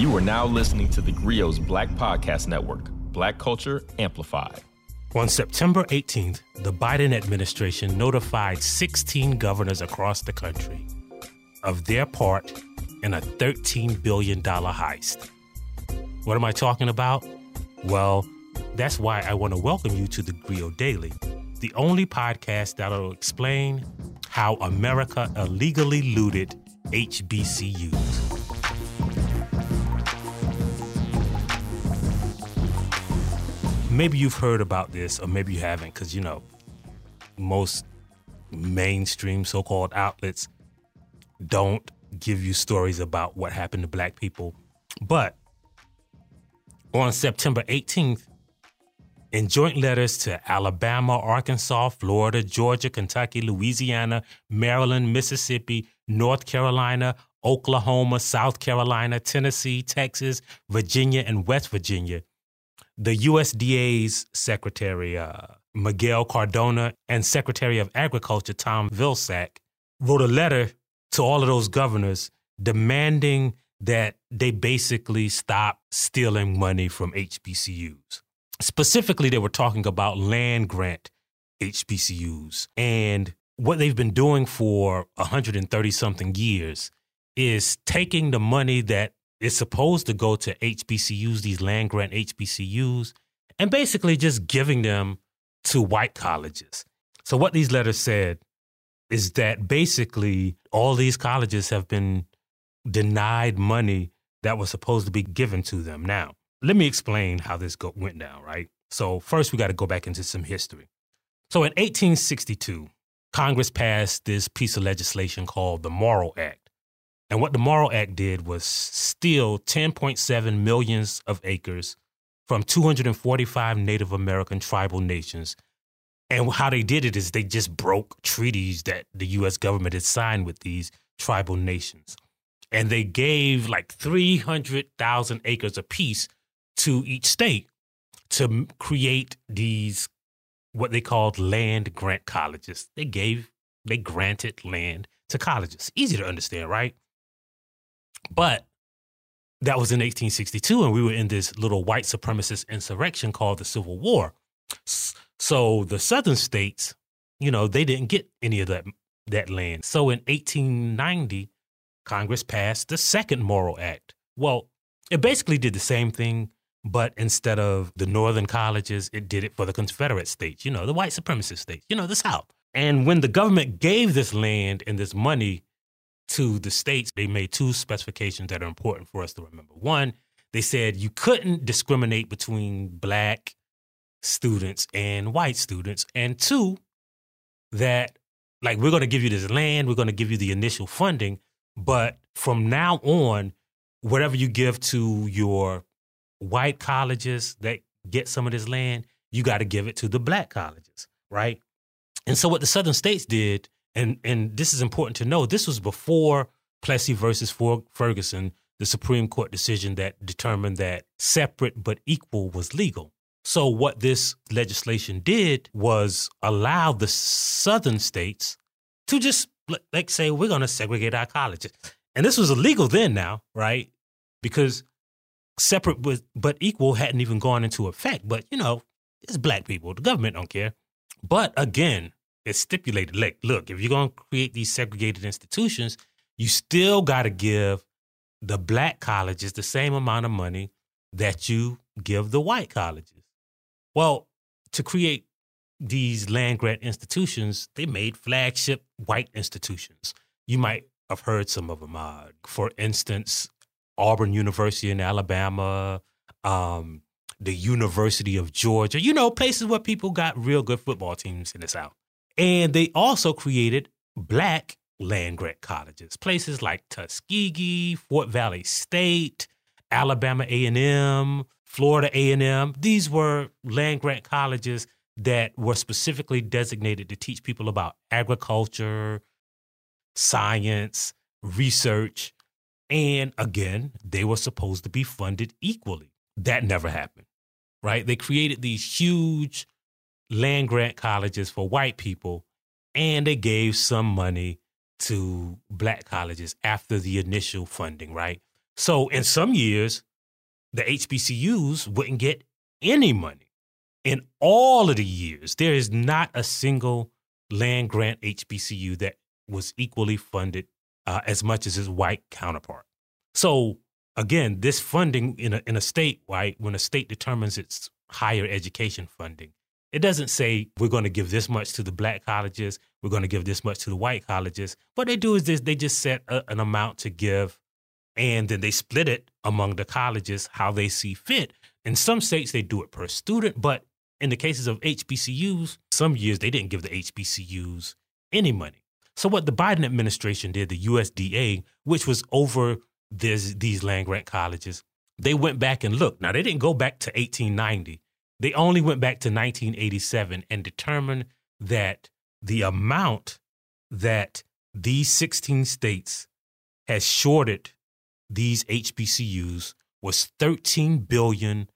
You are now listening to the Grio's Black Podcast Network, Black Culture Amplified. On September 18th, the Biden administration notified 16 governors across the country of their part in a $13 billion heist. What am I talking about? Well, that's why I want to welcome you to the Grio Daily, the only podcast that'll explain how America illegally looted HBCUs. Maybe you've heard about this or maybe you haven't because you know most mainstream so-called outlets don't give you stories about what happened to black people. But on september 18th in joint letters to alabama arkansas florida georgia kentucky louisiana maryland mississippi north carolina oklahoma south carolina tennessee texas virginia and west virginia the USDA's Secretary uh, Miguel Cardona and Secretary of Agriculture Tom Vilsack wrote a letter to all of those governors demanding that they basically stop stealing money from HBCUs. Specifically, they were talking about land grant HBCUs. And what they've been doing for 130 something years is taking the money that is supposed to go to HBCUs, these land grant HBCUs, and basically just giving them to white colleges. So, what these letters said is that basically all these colleges have been denied money that was supposed to be given to them. Now, let me explain how this go- went down, right? So, first, we got to go back into some history. So, in 1862, Congress passed this piece of legislation called the Morrill Act. And what the Morrill Act did was steal 10.7 millions of acres from 245 Native American tribal nations. And how they did it is they just broke treaties that the US government had signed with these tribal nations. And they gave like 300,000 acres apiece to each state to create these, what they called land grant colleges. They gave, they granted land to colleges. Easy to understand, right? But that was in 1862, and we were in this little white supremacist insurrection called the Civil War. So the southern states, you know, they didn't get any of that that land. So in 1890, Congress passed the second Morrill Act. Well, it basically did the same thing, but instead of the northern colleges, it did it for the Confederate states, you know, the white supremacist states, you know, the South. And when the government gave this land and this money to the states, they made two specifications that are important for us to remember. One, they said you couldn't discriminate between black students and white students. And two, that like we're going to give you this land, we're going to give you the initial funding, but from now on, whatever you give to your white colleges that get some of this land, you got to give it to the black colleges, right? And so what the southern states did and and this is important to know. This was before Plessy versus Ferguson, the Supreme Court decision that determined that separate but equal was legal. So what this legislation did was allow the southern states to just like say we're going to segregate our colleges. And this was illegal then now, right? Because separate but equal hadn't even gone into effect. But you know, it's black people. The government don't care. But again, it's stipulated like look if you're going to create these segregated institutions you still got to give the black colleges the same amount of money that you give the white colleges. Well to create these land grant institutions they made flagship white institutions. You might have heard some of them uh, for instance auburn university in alabama um, the university of georgia you know places where people got real good football teams in the south and they also created black land grant colleges, places like Tuskegee, Fort Valley State, Alabama A&M, Florida A&M. These were land grant colleges that were specifically designated to teach people about agriculture, science, research, and again, they were supposed to be funded equally. That never happened. Right? They created these huge land grant colleges for white people, and they gave some money to black colleges after the initial funding, right? So in some years, the HBCUs wouldn't get any money. In all of the years, there is not a single land grant HBCU that was equally funded uh, as much as its white counterpart. So again, this funding in a in a state, right, when a state determines its higher education funding, it doesn't say we're going to give this much to the black colleges, we're going to give this much to the white colleges. What they do is this: they just set a, an amount to give, and then they split it among the colleges how they see fit. In some states, they do it per student, but in the cases of HBCUs, some years they didn't give the HBCUs any money. So what the Biden administration did, the USDA, which was over this, these land grant colleges, they went back and looked. Now they didn't go back to 1890. They only went back to 1987 and determined that the amount that these 16 states has shorted these HBCUs was 13 billion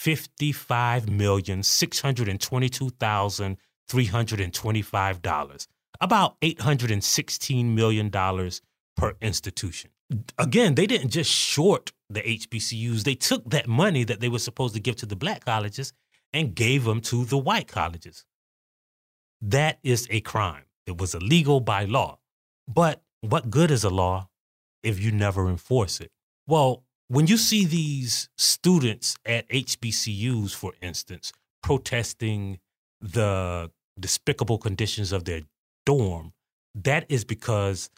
fifty-five million six hundred and twenty-two thousand three hundred and twenty-five dollars, about eight hundred and sixteen million dollars per institution. Again, they didn't just short the HBCUs; they took that money that they were supposed to give to the black colleges and gave them to the white colleges. That is a crime. It was illegal by law. But what good is a law if you never enforce it? Well, when you see these students at HBCUs, for instance, protesting the despicable conditions of their dorm, that is because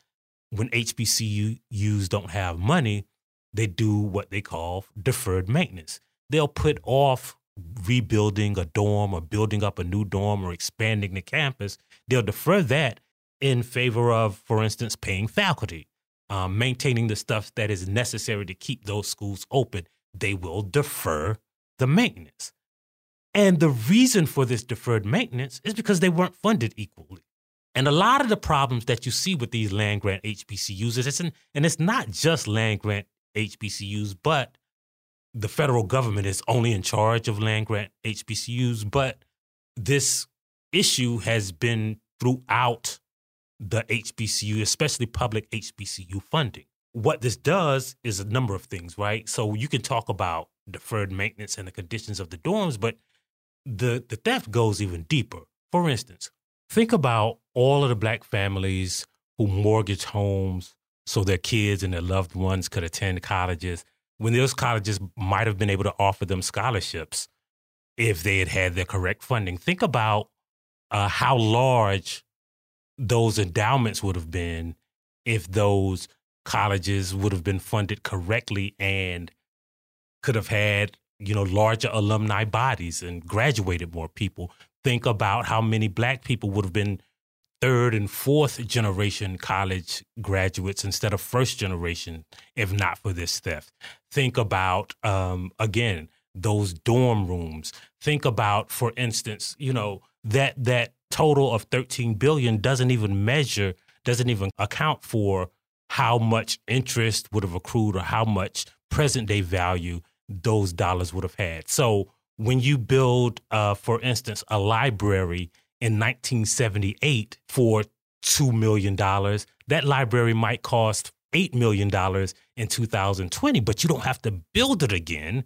when HBCUs don't have money, they do what they call deferred maintenance. They'll put off rebuilding a dorm or building up a new dorm or expanding the campus. They'll defer that in favor of, for instance, paying faculty um, maintaining the stuff that is necessary to keep those schools open, they will defer the maintenance. And the reason for this deferred maintenance is because they weren't funded equally. And a lot of the problems that you see with these land grant HBCUs is, it's an, and it's not just land grant HBCUs, but the federal government is only in charge of land grant HBCUs. But this issue has been throughout the HBCU, especially public HBCU funding. What this does is a number of things, right? So you can talk about deferred maintenance and the conditions of the dorms, but the, the theft goes even deeper. For instance, think about all of the black families who mortgage homes so their kids and their loved ones could attend colleges when those colleges might have been able to offer them scholarships if they had had the correct funding. Think about uh, how large those endowments would have been if those colleges would have been funded correctly and could have had you know larger alumni bodies and graduated more people think about how many black people would have been third and fourth generation college graduates instead of first generation if not for this theft think about um, again those dorm rooms think about for instance you know that that total of 13 billion doesn't even measure, doesn't even account for how much interest would have accrued or how much present day value those dollars would have had. So when you build, uh, for instance, a library in 1978 for $2 million, that library might cost $8 million in 2020, but you don't have to build it again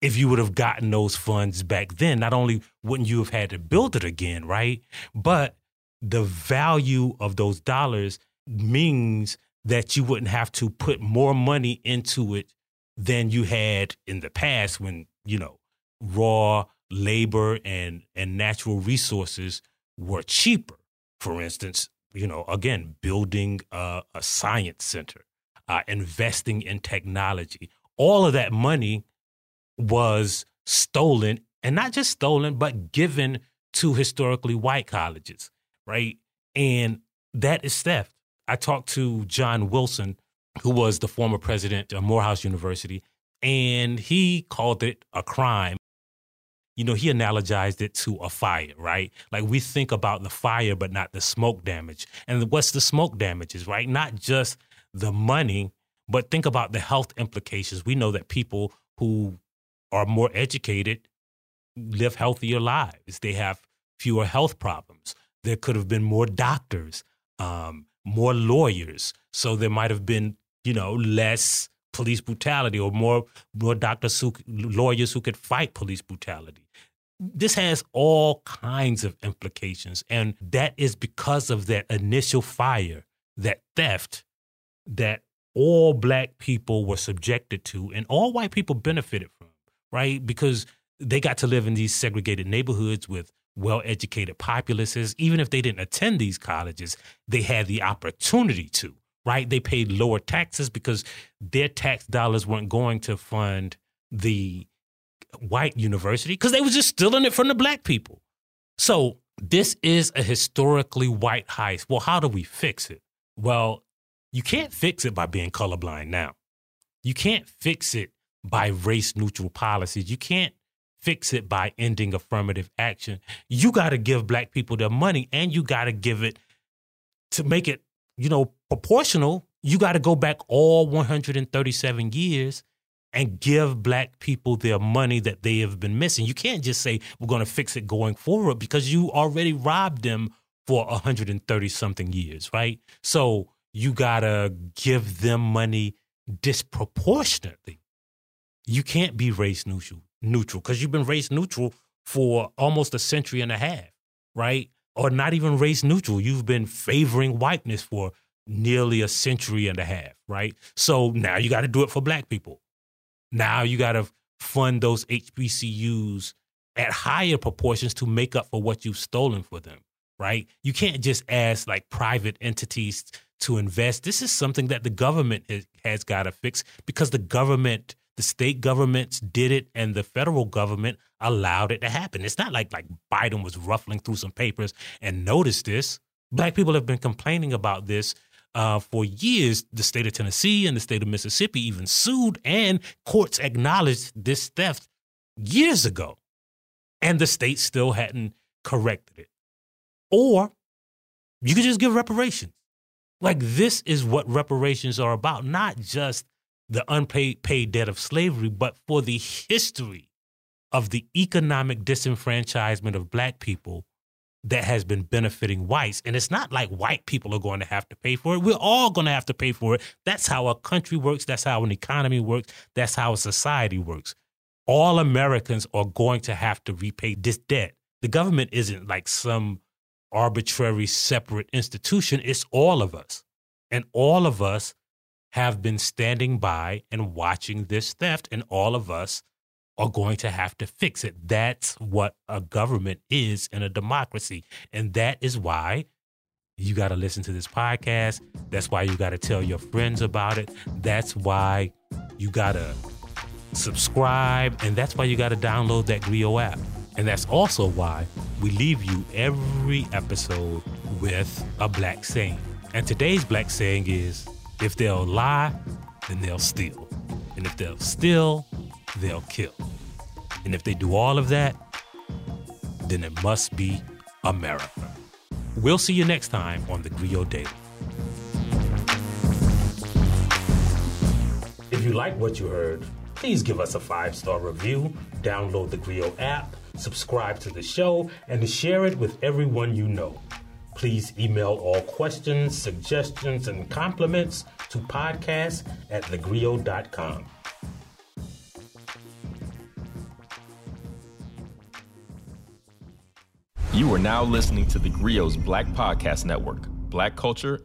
if you would have gotten those funds back then, not only wouldn't you have had to build it again, right? But the value of those dollars means that you wouldn't have to put more money into it than you had in the past when, you know, raw labor and and natural resources were cheaper. For instance, you know, again, building a, a science center, uh, investing in technology, all of that money was stolen and not just stolen, but given to historically white colleges, right? And that is theft. I talked to John Wilson, who was the former president of Morehouse University, and he called it a crime. You know, he analogized it to a fire, right? Like we think about the fire, but not the smoke damage. And what's the smoke damages, right? Not just the money, but think about the health implications. We know that people who are more educated live healthier lives. They have fewer health problems. There could have been more doctors, um, more lawyers. So there might have been, you know, less police brutality or more more doctors who lawyers who could fight police brutality. This has all kinds of implications and that is because of that initial fire that theft that all black people were subjected to and all white people benefited from right? Because they got to live in these segregated neighborhoods with well educated populaces. Even if they didn't attend these colleges, they had the opportunity to, right? They paid lower taxes because their tax dollars weren't going to fund the white university because they were just stealing it from the black people. So this is a historically white heist. Well, how do we fix it? Well, you can't fix it by being colorblind now. You can't fix it by race neutral policies. You can't fix it by ending affirmative action. You got to give black people their money and you got to give it to make it, you know, proportional. You got to go back all 137 years and give black people their money that they have been missing. You can't just say we're going to fix it going forward because you already robbed them for 130 something years, right? So you got to give them money disproportionately. You can't be race neutral neutral because you've been race neutral for almost a century and a half, right? Or not even race neutral. You've been favoring whiteness for nearly a century and a half, right? So now you got to do it for black people. Now you got to fund those HBCUs at higher proportions to make up for what you've stolen for them, right? You can't just ask like private entities to invest. This is something that the government has, got to fix because the government the state governments did it and the federal government allowed it to happen. It's not like like Biden was ruffling through some papers and noticed this. Black people have been complaining about this uh, for years. The state of Tennessee and the state of Mississippi even sued, and courts acknowledged this theft years ago, and the state still hadn't corrected it. Or you could just give reparations. Like this is what reparations are about, not just the unpaid paid debt of slavery, but for the history of the economic disenfranchisement of black people that has been benefiting whites. And it's not like white people are going to have to pay for it. We're all going to have to pay for it. That's how a country works. That's how an economy works. That's how a society works. All Americans are going to have to repay this debt. The government isn't like some arbitrary separate institution. It's all of us. And all of us have been standing by and watching this theft, and all of us are going to have to fix it. That's what a government is in a democracy. And that is why you got to listen to this podcast. That's why you got to tell your friends about it. That's why you got to subscribe. And that's why you got to download that Grio app. And that's also why we leave you every episode with a black saying. And today's black saying is if they'll lie, then they'll steal. And if they'll steal, they'll kill. And if they do all of that, then it must be America. We'll see you next time on the Grio Daily. If you like what you heard, please give us a five star review, download the Grio app, subscribe to the show, and share it with everyone you know. Please email all questions, suggestions, and compliments to podcast at thegrio.com. You are now listening to the Grio's Black Podcast Network, Black Culture